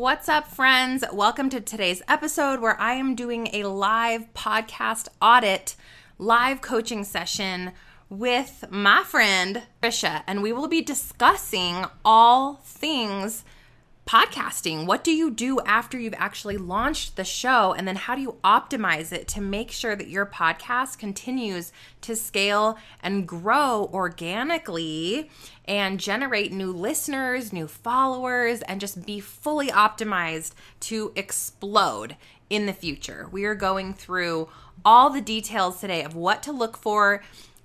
What's up, friends? Welcome to today's episode where I am doing a live podcast audit, live coaching session with my friend Tricia, and we will be discussing all things podcasting. What do you do after you've actually launched the show? And then how do you optimize it to make sure that your podcast continues to scale and grow organically and generate new listeners, new followers, and just be fully optimized to explode in the future? We are going through all the details today of what to look for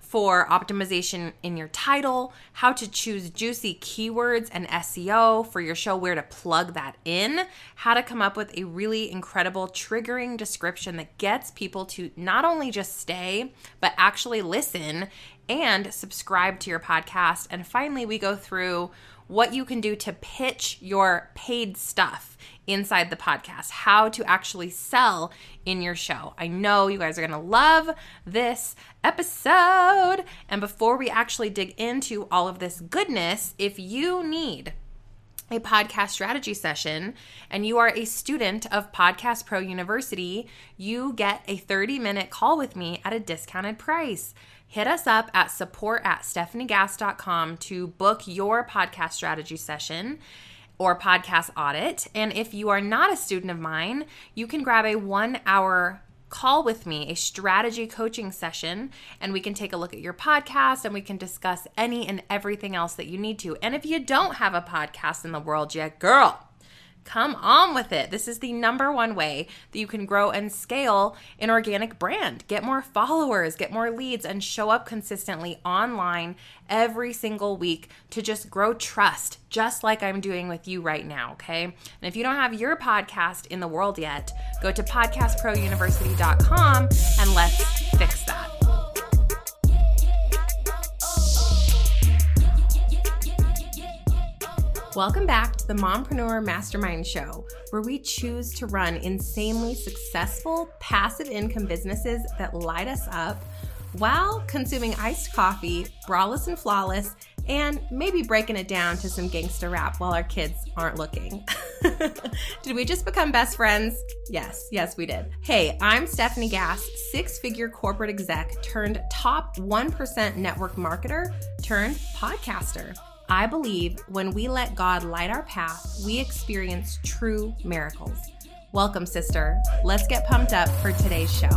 for optimization in your title, how to choose juicy keywords and SEO for your show, where to plug that in, how to come up with a really incredible triggering description that gets people to not only just stay, but actually listen and subscribe to your podcast. And finally, we go through what you can do to pitch your paid stuff inside the podcast, how to actually sell in your show. I know you guys are going to love this episode. And before we actually dig into all of this goodness, if you need a podcast strategy session and you are a student of Podcast Pro University, you get a 30 minute call with me at a discounted price hit us up at support at stefaniegass.com to book your podcast strategy session or podcast audit. And if you are not a student of mine, you can grab a one hour call with me, a strategy coaching session, and we can take a look at your podcast and we can discuss any and everything else that you need to. And if you don't have a podcast in the world yet, girl, Come on with it. This is the number one way that you can grow and scale an organic brand. Get more followers, get more leads, and show up consistently online every single week to just grow trust, just like I'm doing with you right now. Okay. And if you don't have your podcast in the world yet, go to podcastprouniversity.com and let's fix that. Welcome back to the Mompreneur Mastermind Show, where we choose to run insanely successful passive income businesses that light us up while consuming iced coffee, braless and flawless, and maybe breaking it down to some gangster rap while our kids aren't looking. did we just become best friends? Yes, yes, we did. Hey, I'm Stefanie Gass, six figure corporate exec turned top 1% network marketer turned podcaster. I believe when we let God light our path, we experience true miracles. Welcome, sister. Let's get pumped up for today's show.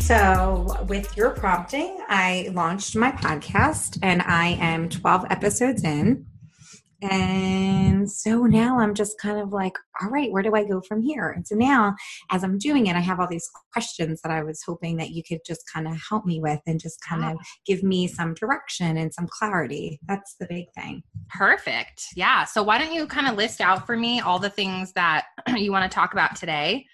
So, with your prompting, I launched my podcast and I am 12 episodes in. And so now I'm just kind of like, all right, where do I go from here? And so now, as I'm doing it, I have all these questions that I was hoping that you could just kind of help me with and just kind of ah. give me some direction and some clarity. That's the big thing. Perfect. Yeah. So, why don't you kind of list out for me all the things that you want to talk about today?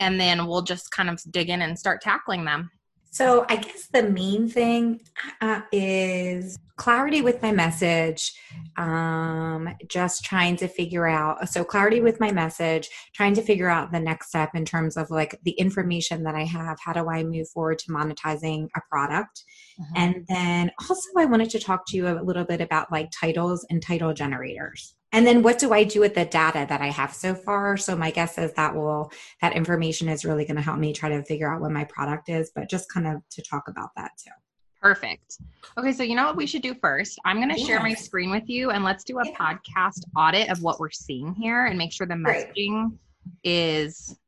And then we'll just kind of dig in and start tackling them. So, I guess the main thing uh, is clarity with my message, um, just trying to figure out. So, clarity with my message, trying to figure out the next step in terms of like the information that I have. How do I move forward to monetizing a product? Mm-hmm. And then also, I wanted to talk to you a little bit about like titles and title generators and then what do i do with the data that i have so far so my guess is that will that information is really going to help me try to figure out what my product is but just kind of to talk about that too perfect okay so you know what we should do first i'm going to yes. share my screen with you and let's do a yeah. podcast audit of what we're seeing here and make sure the messaging Great. is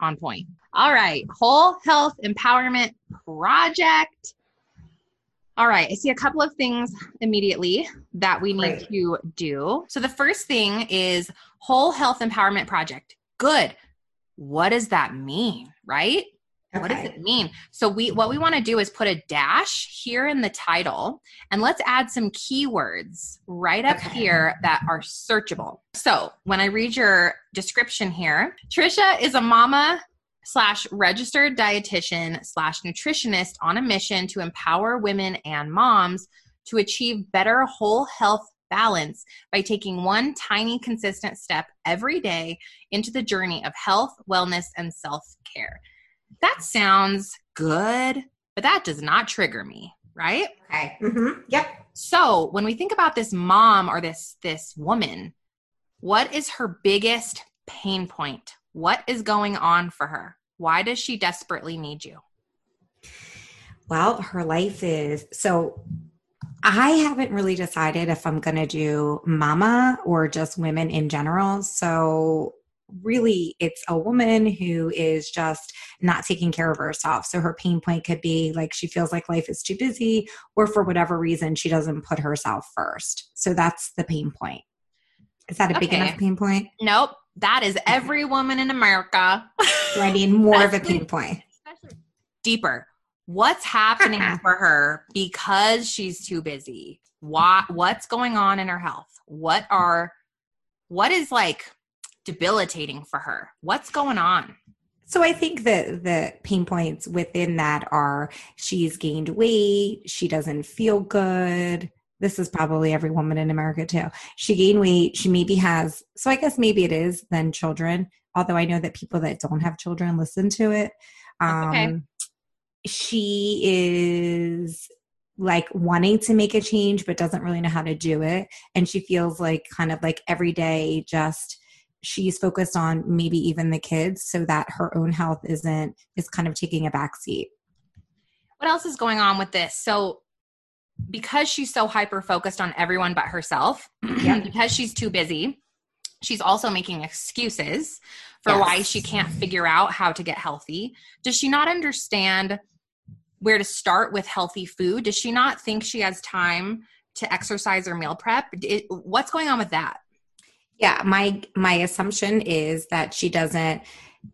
on point all right whole health empowerment project all right, I see a couple of things immediately that we need Great. to do. So the first thing is whole health empowerment project. Good. What does that mean, right? Okay. What does it mean? So we what we want to do is put a dash here in the title and let's add some keywords right up okay. here that are searchable. So when I read your description here, Tricia is a mama slash registered dietitian slash nutritionist on a mission to empower women and moms to achieve better whole health balance by taking one tiny consistent step every day into the journey of health, wellness, and self care. That sounds good, but that does not trigger me, right? Okay. Mm-hmm. Yep. So when we think about this mom or this this woman, what is her biggest pain point? What is going on for her? Why does she desperately need you? Well, her life is so I haven't really decided if I'm going to do mama or just women in general. So really it's a woman who is just not taking care of herself. So her pain point could be like she feels like life is too busy, or for whatever reason, she doesn't put herself first. So that's the pain point. Is that a okay. big enough pain point? Nope. That is every woman in America. Do I need more of a pain point? Deeper. What's happening for her because she's too busy? Why, what's going on in her health? What are what is like debilitating for her? What's going on? So I think that the pain points within that are she's gained weight, she doesn't feel good. This is probably every woman in America too. She gained weight, she maybe has so I guess maybe it is then children, although I know that people that don't have children listen to it. Um okay. she is like wanting to make a change but doesn't really know how to do it and she feels like kind of like every day just she's focused on maybe even the kids so that her own health isn't is kind of taking a back seat what else is going on with this so because she's so hyper focused on everyone but herself yeah. because she's too busy she's also making excuses for yes. why she can't figure out how to get healthy does she not understand where to start with healthy food does she not think she has time to exercise or meal prep it, what's going on with that yeah, my my assumption is that she doesn't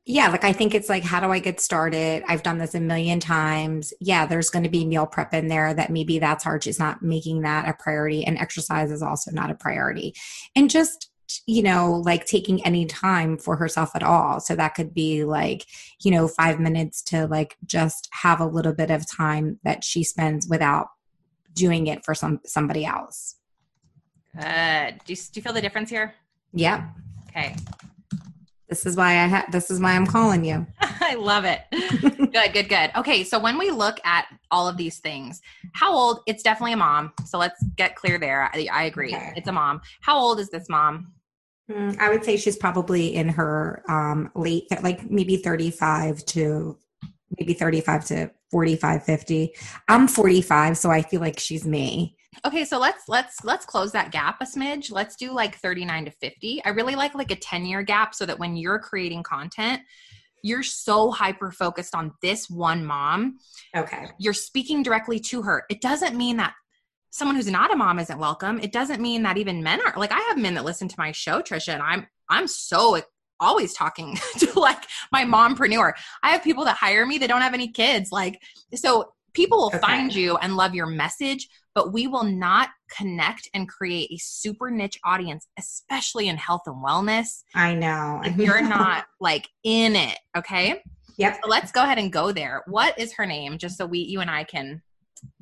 yeah, like I think it's like, how do I get started? I've done this a million times. Yeah, there's going to be meal prep in there that maybe that's hard. She's not making that a priority, and exercise is also not a priority. And just, you know, like taking any time for herself at all. So that could be like, you know, five minutes to like just have a little bit of time that she spends without doing it for some somebody else. Good. Do you, do you feel the difference here? Yep. Okay. This is why I have. This is why I'm calling you. I love it. good, good, good. Okay, so when we look at all of these things, how old? It's definitely a mom. So let's get clear there. I, I agree. Okay. It's a mom. How old is this mom? Mm, I would say she's probably in her um, late, like maybe 35 to maybe 35 to 45, 50. I'm 45, so I feel like she's me. Okay, so let's let's let's close that gap a smidge. Let's do like 39 to 50. I really like like a 10 year gap so that when you're creating content, you're so hyper focused on this one mom. Okay. You're speaking directly to her. It doesn't mean that someone who's not a mom isn't welcome. It doesn't mean that even men are like I have men that listen to my show, Tricia, and I'm I'm so always talking to like my mompreneur. I have people that hire me that don't have any kids. Like so people will okay. find you and love your message, but we will not connect and create a super niche audience, especially in health and wellness. I know. if you're not like in it, okay? Yep. So let's go ahead and go there. What is her name? Just so we, you and I can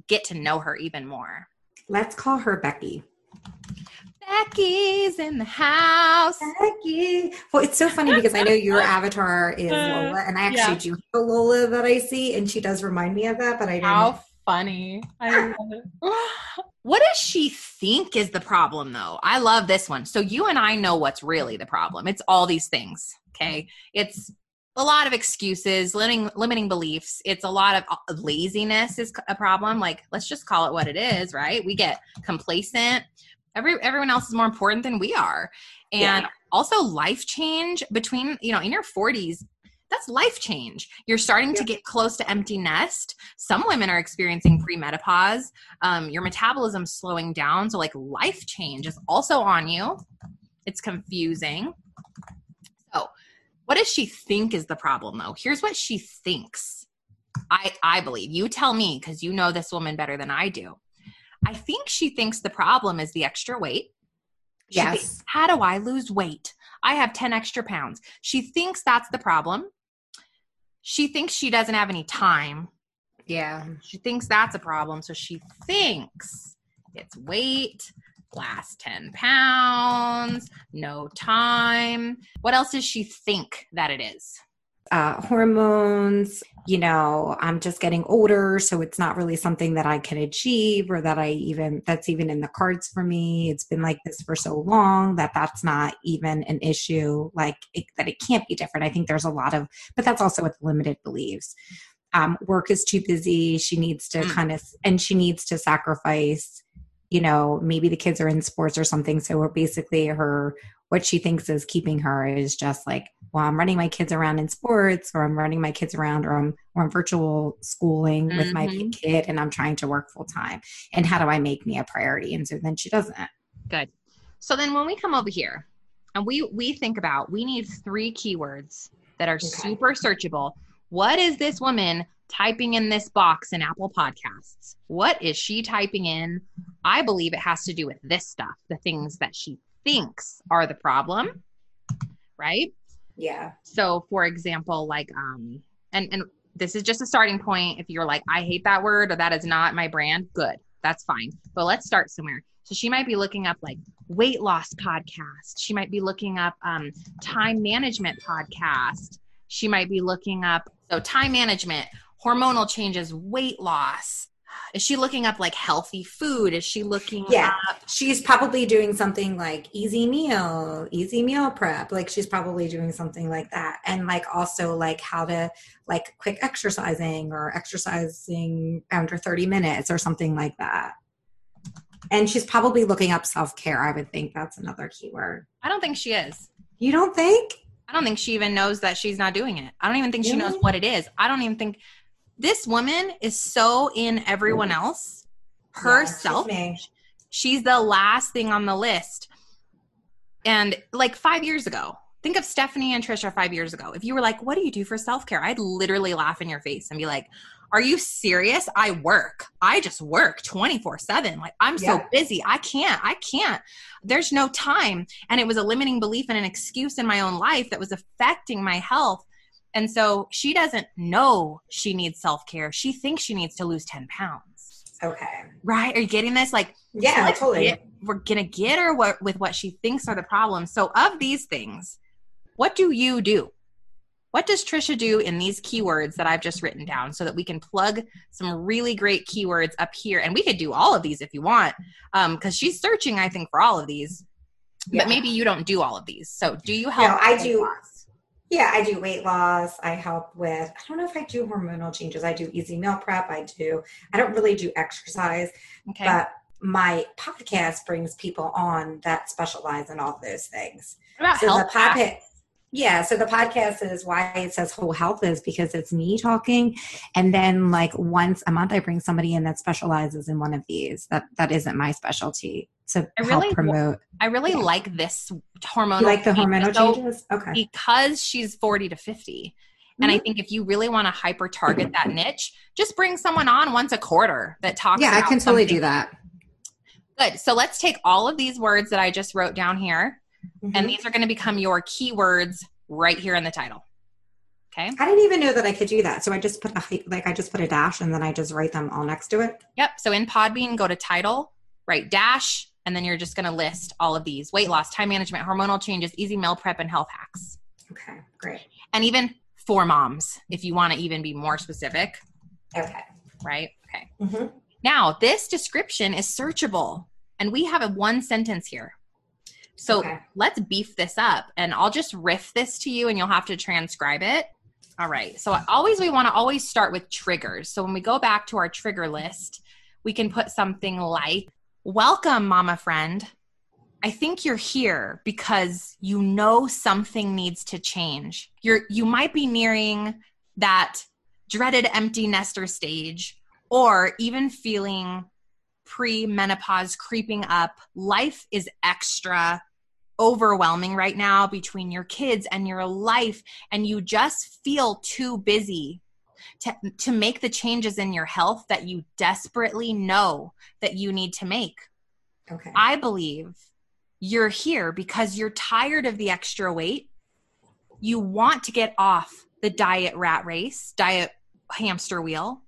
get to know her even more. Let's call her Becky. Becky's in the house. Becky. Well, it's so funny because I know your avatar is uh, Lola, and I actually yeah. do have a Lola that I see, and she does remind me of that, but I didn't. How funny. I love it. what does she think is the problem, though? I love this one. So, you and I know what's really the problem. It's all these things, okay? It's a lot of excuses, limiting limiting beliefs. It's a lot of uh, laziness is a problem. Like, let's just call it what it is, right? We get complacent every everyone else is more important than we are and yeah. also life change between you know in your 40s that's life change you're starting yeah. to get close to empty nest some women are experiencing premenopause um, your metabolism slowing down so like life change is also on you it's confusing so what does she think is the problem though here's what she thinks i i believe you tell me because you know this woman better than i do I think she thinks the problem is the extra weight. She yes. Thinks, How do I lose weight? I have 10 extra pounds. She thinks that's the problem. She thinks she doesn't have any time. Yeah. She thinks that's a problem. So she thinks it's weight, last 10 pounds, no time. What else does she think that it is? Uh, hormones. You know, I'm just getting older, so it's not really something that I can achieve or that I even that's even in the cards for me. It's been like this for so long that that's not even an issue. Like it, that, it can't be different. I think there's a lot of, but that's also what limited believes. Um, work is too busy. She needs to mm. kind of, and she needs to sacrifice you know, maybe the kids are in sports or something. So basically her what she thinks is keeping her is just like, well, I'm running my kids around in sports, or I'm running my kids around, or I'm or I'm virtual schooling mm-hmm. with my mm-hmm. kid, and I'm trying to work full time. And how do I make me a priority? And so then she doesn't. Good. So then when we come over here, and we we think about we need three keywords that are okay. super searchable. What is this woman typing in this box in Apple Podcasts? What is she typing in? I believe it has to do with this stuff, the things that she thinks are the problem, right? Yeah. So, for example, like, um, and and this is just a starting point. If you're like, I hate that word or that is not my brand, good, that's fine. But let's start somewhere. So she might be looking up like weight loss podcast. She might be looking up um, time management podcast. She might be looking up so time management, hormonal changes, weight loss, is she looking up like healthy food? Is she looking yeah. up- she's probably doing something like easy meal easy meal prep. Like she's probably doing something like that. And like also like how to like quick exercising or exercising under 30 minutes or something like that. And she's probably looking up self-care i would think that's another keyword. I don't think she is. You don't think? I don't think she even knows that she's not doing it. I don't even think she knows what it is. I don't even think this woman is so in everyone else herself yeah, she's, she's the last thing on the list. And like five years ago think of stefanie and tricia five years ago. If you were like what do you do for self-care? I'd literally laugh in your face and be like are you serious? I work. I just work 24 7 like i'm yeah. so busy. I can't. I can't. There's no time. And it was a limiting belief and an excuse in my own life that was affecting my health and so she doesn't know she needs self care. She thinks she needs to lose 10 pounds. Okay. Right? Are you getting this? Like, yeah, like, totally. Get, we're going to get her what, with what she thinks are the problems. So, of these things, what do you do? What does Tricia do in these keywords that I've just written down so that we can plug some really great keywords up here? And we could do all of these if you want, because um, she's searching, I think, for all of these. Yeah. But maybe you don't do all of these. So, do you help? No, I do. Loss? Yeah, I do weight loss. I help with, I don't know if I do hormonal changes. I do easy meal prep. I do, I don't really do exercise, okay. but my podcast brings people on that specialize in all those things. So health the podcast, yeah, so the podcast is why it says whole health is because it's me talking, and then like once a month I bring somebody in that specializes in one of these. That that isn't my specialty to I really, help promote. I really yeah. like this hormonal. You like the hormonal so changes? Okay. Because she's forty to 50 and mm-hmm. I think if you really want to hyper target that niche, just bring someone on once a quarter that talks. Yeah, I can totally something. do that. Good. So let's take all of these words that I just wrote down here Mm-hmm. And these are going to become your keywords right here in the title. Okay. I didn't even know that I could do that. So I just put a like I just put a dash and then I just write them all next to it. Yep. So in Podbean, go to title, write dash, and then you're just going to list all of these: weight loss, time management, hormonal changes, easy meal prep, and health hacks. Okay, great. And even for moms, if you want to even be more specific. Okay. Right. Okay. Mm-hmm. Now this description is searchable, and we have a one sentence here. So okay. let's beef this up and I'll just riff this to you and you'll have to transcribe it. All right. So always we want to always start with triggers. So when we go back to our trigger list, we can put something like, Welcome, mama friend. I think you're here because you know something needs to change. You're you might be nearing that dreaded empty nester stage or even feeling pre menopause creeping up. Life is extra overwhelming right now between your kids and your life, and you just feel too busy to, to make the changes in your health that you desperately know that you need to make. Okay. I believe you're here because you're tired of the extra weight. You want to get off the diet rat race, diet hamster wheel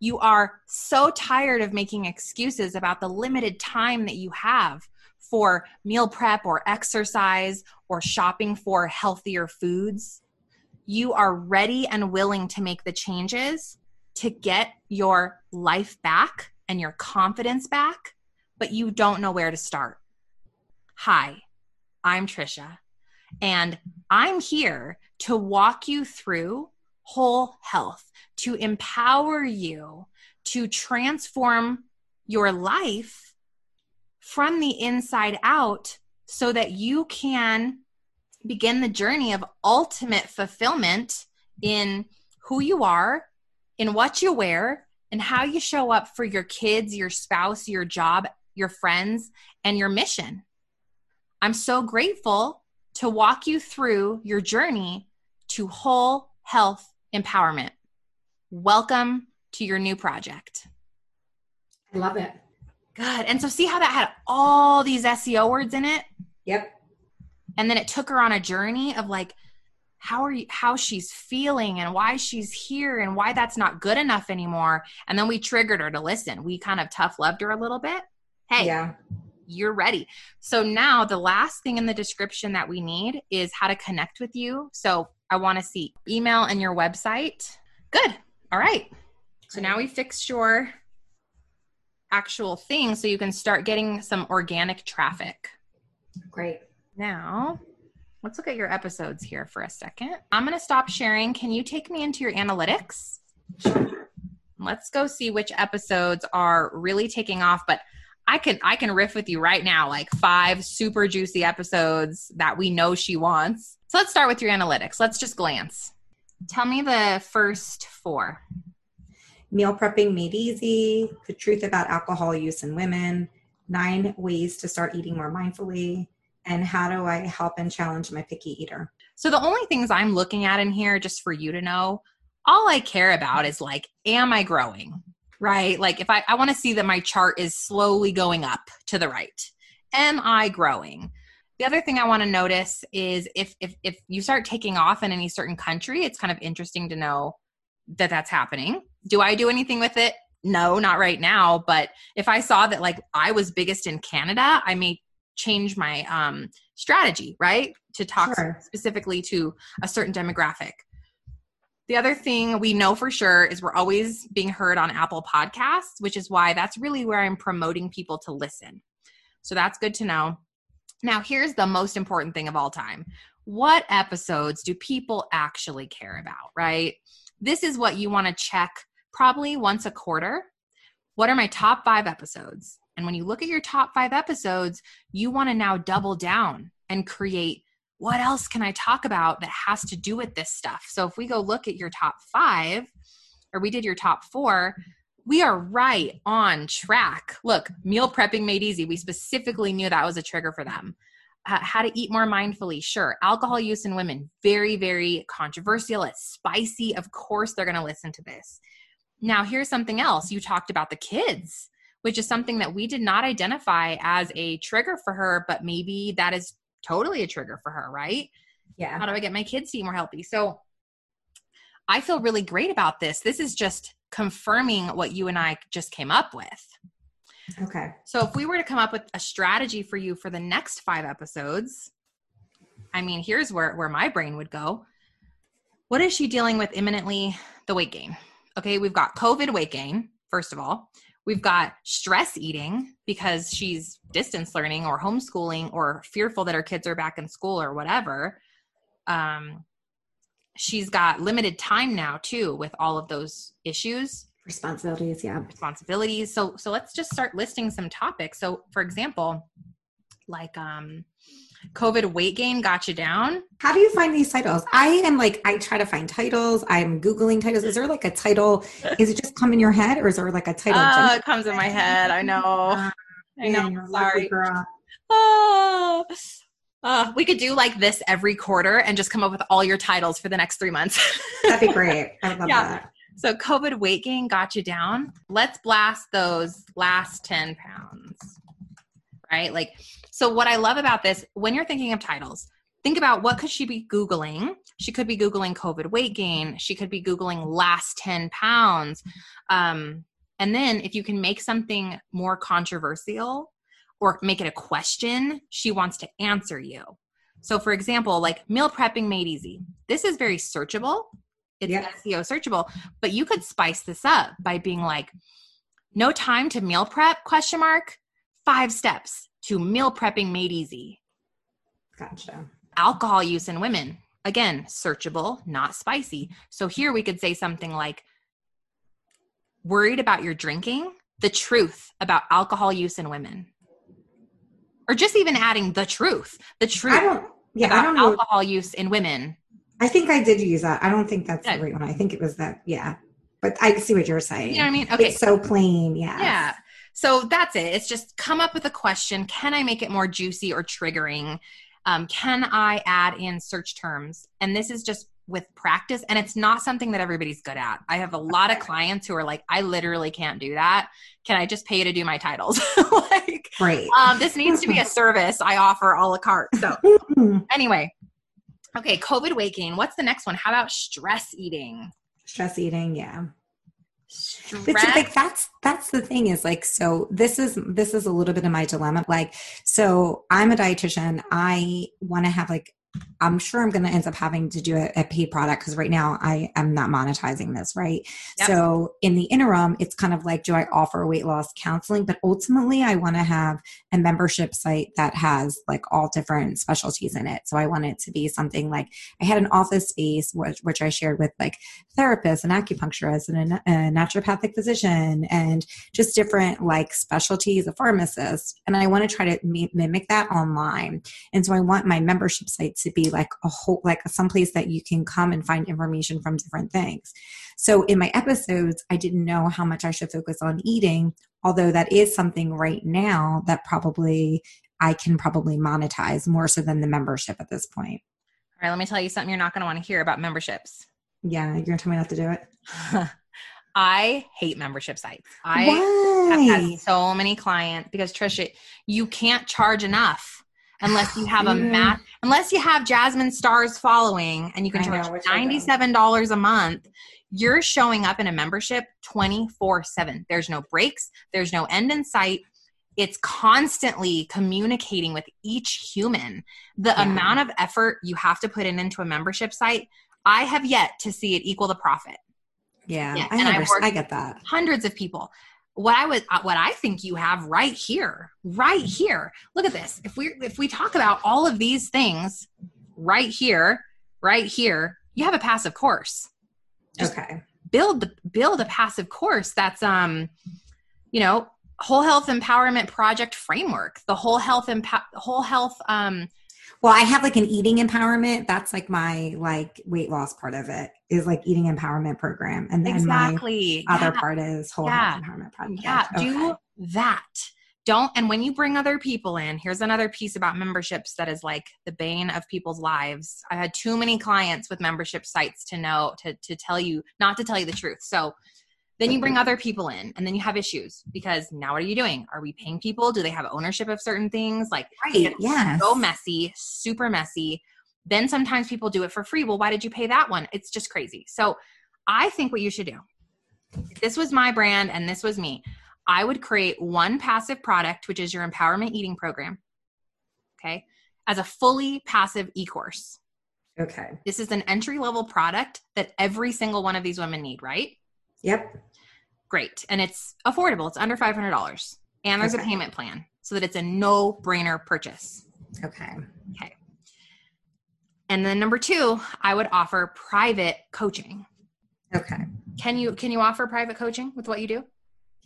you are so tired of making excuses about the limited time that you have for meal prep or exercise or shopping for healthier foods. You are ready and willing to make the changes to get your life back and your confidence back, but you don't know where to start. Hi, I'm Tricia, and I'm here to walk you through whole health, to empower you to transform your life from the inside out so that you can begin the journey of ultimate fulfillment in who you are, in what you wear, and how you show up for your kids, your spouse, your job, your friends, and your mission. I'm so grateful to walk you through your journey to whole health empowerment. Welcome to your new project. I love it. Good. And so see how that had all these SEO words in it? Yep. And then it took her on a journey of like how are you how she's feeling and why she's here and why that's not good enough anymore. And then we triggered her to listen. We kind of tough loved her a little bit. Hey, Yeah. you're ready. So now the last thing in the description that we need is how to connect with you. So I want to see email and your website. Good. All right. So now we fixed your actual thing so you can start getting some organic traffic. Great. Now, let's look at your episodes here for a second. I'm going to stop sharing. Can you take me into your analytics? Sure. Let's go see which episodes are really taking off, but I can I can riff with you right now like five super juicy episodes that we know she wants. So let's start with your analytics. Let's just glance. Tell me the first 4. Meal prepping made easy, the truth about alcohol use in women, nine ways to start eating more mindfully, and how do I help and challenge my picky eater? So the only things I'm looking at in here, just for you to know, all I care about is like, am I growing? Right? Like if I, I want to see that my chart is slowly going up to the right. Am I growing? The other thing I want to notice is if if if you start taking off in any certain country, it's kind of interesting to know that that's happening. Do I do anything with it? No, not right now. But if I saw that like I was biggest in Canada, I may change my um, strategy, right? To talk Sure. specifically to a certain demographic. The other thing we know for sure is we're always being heard on Apple Podcasts, which is why that's really where I'm promoting people to listen. So that's good to know. Now, here's the most important thing of all time what episodes do people actually care about, right? This is what you want to check probably once a quarter. What are my top five episodes? And when you look at your top five episodes, you want to now double down and create what else can I talk about that has to do with this stuff? So if we go look at your top five, or we did your top four, we are right on track. Look, meal prepping made easy. We specifically knew that was a trigger for them. Uh, how to eat more mindfully, sure. Alcohol use in women, very, very controversial. It's spicy. Of course, they're going to listen to this. Now, here's something else. You talked about the kids, which is something that we did not identify as a trigger for her, but maybe that is totally a trigger for her, right? Yeah. How do I get my kids to eat more healthy? So I feel really great about this. This is just confirming what you and I just came up with. Okay. So if we were to come up with a strategy for you for the next five episodes, I mean, here's where, where my brain would go. What is she dealing with imminently? The weight gain. Okay, we've got COVID weight gain, first of all. We've got stress eating because she's distance learning or homeschooling or fearful that her kids are back in school or whatever. Um, she's got limited time now too with all of those issues Responsibilities. Yeah. responsibilities. So so let's just start listing some topics. So for example, like um COVID weight gain got you down. How do you find these titles? I am like, I try to find titles. I'm Googling titles. Is there like a title? Is it just come in your head or is there like a title? Oh, it comes in my head. I know. Ah, I know. Man, Sorry. girl. Oh. Uh, we could do like this every quarter and just come up with all your titles for the next three months. That'd be great. I love Yeah. that. so COVID weight gain got you down. Let's blast those last 10 pounds. Right? Like, so what I love about this, when you're thinking of titles, think about what could she be Googling? She could be Googling COVID weight gain. She could be Googling last 10 pounds. Um, and then if you can make something more controversial or make it a question, she wants to answer you. So, for example, like meal prepping made easy. This is very searchable. It's Yep. SEO searchable, but you could spice this up by being like, no time to meal prep? Question mark. Five steps to meal prepping made easy. Gotcha. Alcohol use in women. Again, searchable, not spicy. So here we could say something like, worried about your drinking? The truth about alcohol use in women. Or just even adding the truth. The truth I don't. Yeah, about I don't know. alcohol use in women. I think I did use that. I don't think that's Good. the right one. I think it was that. Yeah, but I see what you're saying. You know what I mean? Okay. It's so plain. Yeah. Yeah. So that's it. It's just come up with a question. Can I make it more juicy or triggering? Um, can I add in search terms? And this is just with practice. And it's not something that everybody's good at. I have a lot of clients who are like, I literally can't do that. Can I just pay you to do my titles? like, Great. um, this needs to be a service I offer a la carte. So anyway, okay, COVID waking. What's the next one? How about stress eating? Stress eating. Yeah. Stress. But like that's that's the thing is like so this is this is a little bit of my dilemma. Like so I'm a dietitian. I want to have like I'm sure I'm going to end up having to do a, a paid product because right now I am not monetizing this, right? Yep. So in the interim, it's kind of like, do I offer weight loss counseling? But ultimately, I want to have a membership site that has like all different specialties in it. So I want it to be something like I had an office space which, which I shared with like therapists and acupuncturists and a, a naturopathic physician and just different like specialties, a pharmacist. And I want to try to mi- mimic that online. And so I want my membership site to be like a whole, like someplace that you can come and find information from different things. So in my episodes, I didn't know how much I should focus on eating, although that is something right now that probably I can probably monetize more so than the membership at this point. All right, let me tell you something you're not going to want to hear about memberships. Yeah, you're gonna tell me not to do it. I hate membership sites. I Why? have had so many clients because Tricia, you can't charge enough unless you have a mat unless you have Jasmine Stars following and you can know, charge which I don't. ninety-seven dollars a month. You're showing up in a membership 24-7. There's no breaks, there's no end in sight. It's constantly communicating with each human. The Yeah. amount of effort you have to put in into a membership site, I have yet to see it equal the profit Yeah, Yeah, I, and I understand. work- I get that. hundreds of people what i would uh, what i think you have right here right here. Look at this. If we if we talk about all of these things right here right here you have a passive course. Just- Okay. build the build a passive course that's um you know whole health empowerment project framework the whole health empo- whole health um Well, I have like an eating empowerment. That's like my like weight loss part of it is like eating empowerment program, and then exactly my other part is whole Yeah. health empowerment project. Yeah, do that. Don't and when you bring other people in, here's another piece about memberships that is like the bane of people's lives. I had too many clients with membership sites to know to to tell you not to tell you the truth. So then you bring other people in and then you have issues because now what are you doing? Are we paying people? Do they have ownership of certain things? Like right. Yes. so messy, super messy. Then sometimes people do it for free. Well, why did you pay that one? It's just crazy. So I think what you should do, if this was my brand and this was me, I would create one passive product, which is your empowerment eating program. Okay. As a fully passive e course. Okay. This is an entry level product that every single one of these women need, right? Yep. Great. And it's affordable. It's under $500. And there's a payment plan so that it's a no brainer purchase. Okay. Okay. And then number two, I would offer private coaching. Okay. Can you can you offer private coaching with what you do?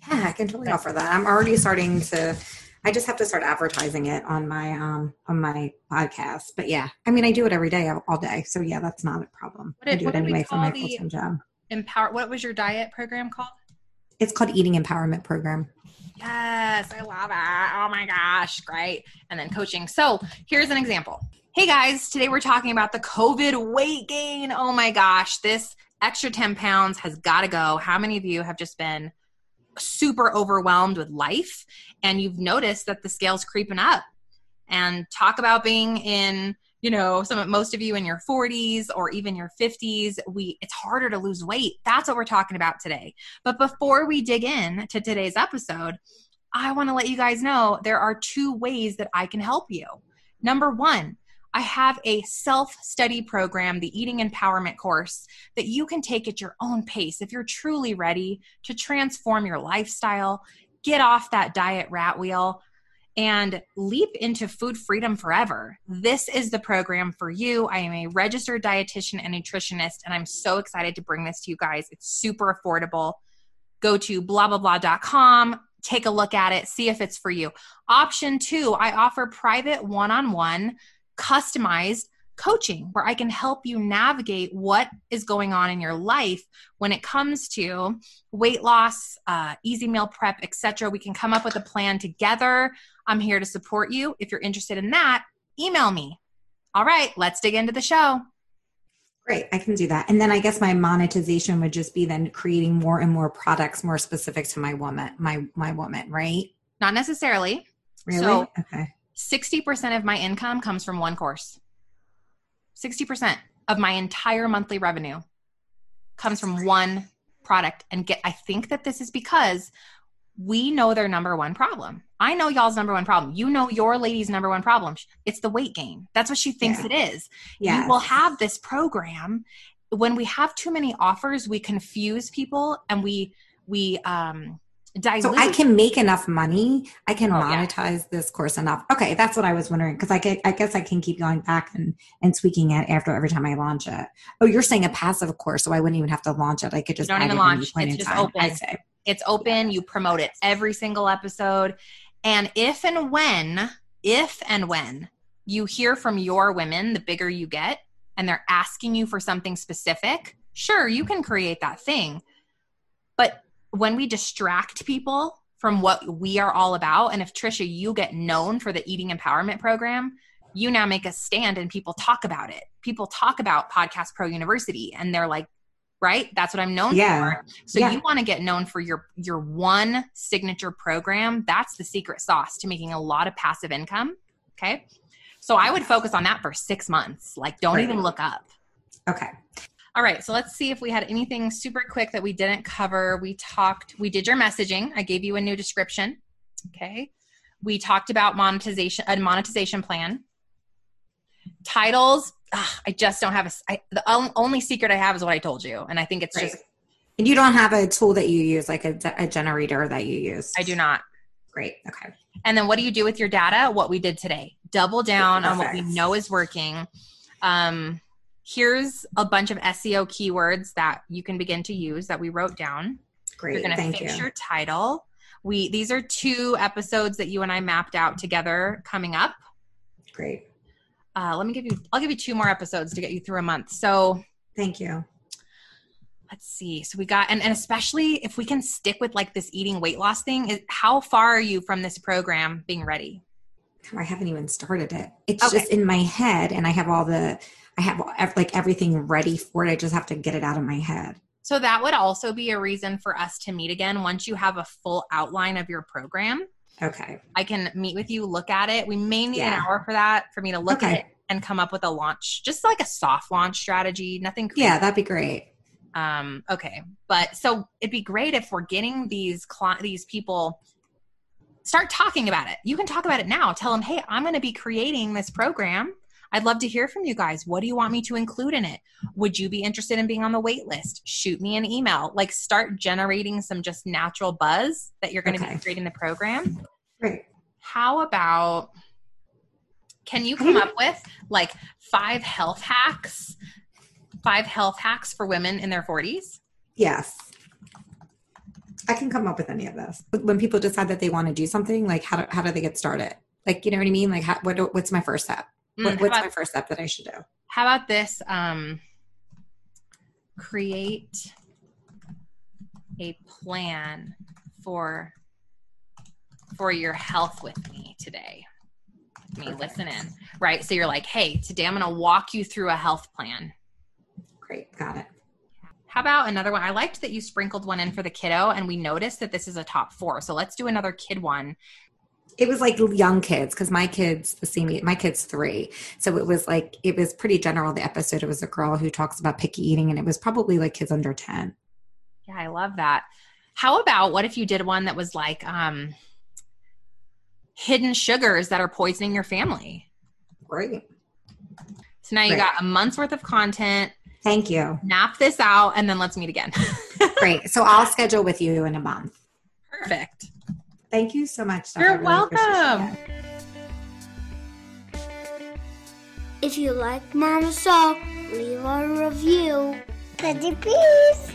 Yeah, I can totally offer that. I'm already starting to. I just have to start advertising it on my um on my podcast. But yeah, I mean, I do it every day, all day. So yeah, that's not a problem. What I do what it anyway for my full time job. Empower what was your diet program called? It's called Eating Empowerment Program. Yes, I love it. Oh my gosh, great. And then coaching. So here's an example. Hey guys, today we're talking about the COVID weight gain. Oh my gosh, this extra 10 pounds has got to go. How many of you have just been super overwhelmed with life and you've noticed that the scale's creeping up? And talk about being in, you know, some most of you in your 40s or even your 50s, we it's harder to lose weight. That's what we're talking about today. But before we dig in to today's episode, I want to let you guys know there are two ways that I can help you. Number one, I have a self study program, the Eating Empowerment course, that you can take at your own pace if you're truly ready to transform your lifestyle, get off that diet rat wheel, and leap into food freedom forever. This is the program for you. I am a registered dietitian and nutritionist, and I'm so excited to bring this to you guys. It's super affordable. Go to blah blah blah.com, take a look at it, see if it's for you. Option two, I offer private one on one customized coaching where I can help you navigate what is going on in your life when it comes to weight loss, uh, easy meal prep, etc. We can come up with a plan together. I'm here to support you. If you're interested in that, email me. All right, let's dig into the show. Great, I can do that. And then I guess my monetization would just be then creating more and more products more specific to my woman, my my woman, right? Not necessarily. Really? So, okay. 60% of my income comes from one course. 60% of my entire monthly revenue comes from one product and get I think that this is because we know their number one problem. I know y'all's number one problem. You know your lady's number one problem. It's the weight gain. That's what she thinks Yeah. it is. Yeah. You will have this program when we have too many offers, we confuse people and we we um dilute. So I can make enough money. I can Oh, yeah. monetize this course enough. Okay, that's what I was wondering because I, get- I guess I can keep going back and, and tweaking it after every time I launch it. Oh, you're saying a passive course, so I wouldn't even have to launch it. I could just don't even it launch. It's just time. I open. It's open. You promote it every single episode. And if and when, if and when you hear from your women, the bigger you get, and they're asking you for something specific, sure, you can create that thing. But when we distract people from what we are all about, and if Tricia, you get known for the eating empowerment program, you now make a stand and people talk about it. People talk about Podcast Pro University and they're like, right? That's what I'm known Yeah. for. So Yeah. you want to get known for your your one signature program. That's the secret sauce to making a lot of passive income. Okay. So I would focus on that for six months. Like don't Right. even look up. Okay. All right, so let's see if we had anything super quick that we didn't cover. We talked, we did your messaging. I gave you a new description. Okay. We talked about monetization, a monetization plan. Titles, ugh, I just don't have a, I, the only secret I have is what I told you. And I think it's Right. just, And you don't have a tool that you use, like a, a generator that you use. I do not. Great. Okay. And then what do you do with your data? What we did today. Double down on what we know is working. Um, here's a bunch of SEO keywords that you can begin to use that we wrote down. Great. You're going to fix you. your title. We these are two episodes that you and I mapped out together coming up. Great. Uh, let me give you. I'll give you two more episodes to get you through a month. So Thank you. let's see. So we got and and especially if we can stick with like this eating weight loss thing. Is how far are you from this program being ready? I haven't even started it. It's Okay. just in my head, and I have all the, I have like everything ready for it. I just have to get it out of my head. So that would also be a reason for us to meet again once you have a full outline of your program. Okay. I can meet with you, look at it. We may need an hour for that for me to look at it and come up with a launch, just like a soft launch strategy, nothing crazy. Yeah, that'd be great. Um, okay, but so it'd be great if we're getting these cli- these people start talking about it. You can talk about it now. Tell them, hey, I'm going to be creating this program. I'd love to hear from you guys. What do you want me to include in it? Would you be interested in being on the wait list? Shoot me an email. Like start generating some just natural buzz that you're going to Okay. be creating the program. Great. How about can you come up with like five health hacks? Five health hacks for women in their 40s? Yes. I can come up with any of this. When people decide that they want to do something, like how do, how do they get started? Like, you know what I mean? Like, how, what, do- what's my first step? Mm, What, what's about- my first step that I should do? How about this? Um, create a plan for for your health with me today. Me Perfect. listen in, right? So you're like, hey, today I'm going to walk you through a health plan. Great. Got it. How about another one? I liked that you sprinkled one in for the kiddo, and we noticed that this is a top four. So let's do another kid one. It was like young kids because my kids, the same, my kid's three. So it was like, it was pretty general. The episode, it was a girl who talks about picky eating and it was probably like kids under 10. Yeah, I love that. How about what if you did one that was like um, hidden sugars that are poisoning your family? Great. So now you Great. got a month's worth of content. Thank you. Nap this out and then let's meet again. Great. So I'll schedule with you in a month. Perfect. Thank you so much. Stef. You're really welcome. If you like Mama Soul, leave a review. Pretty please.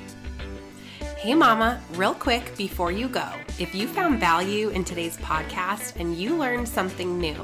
Hey, Mama, real quick before you go, if you found value in today's podcast and you learned something new,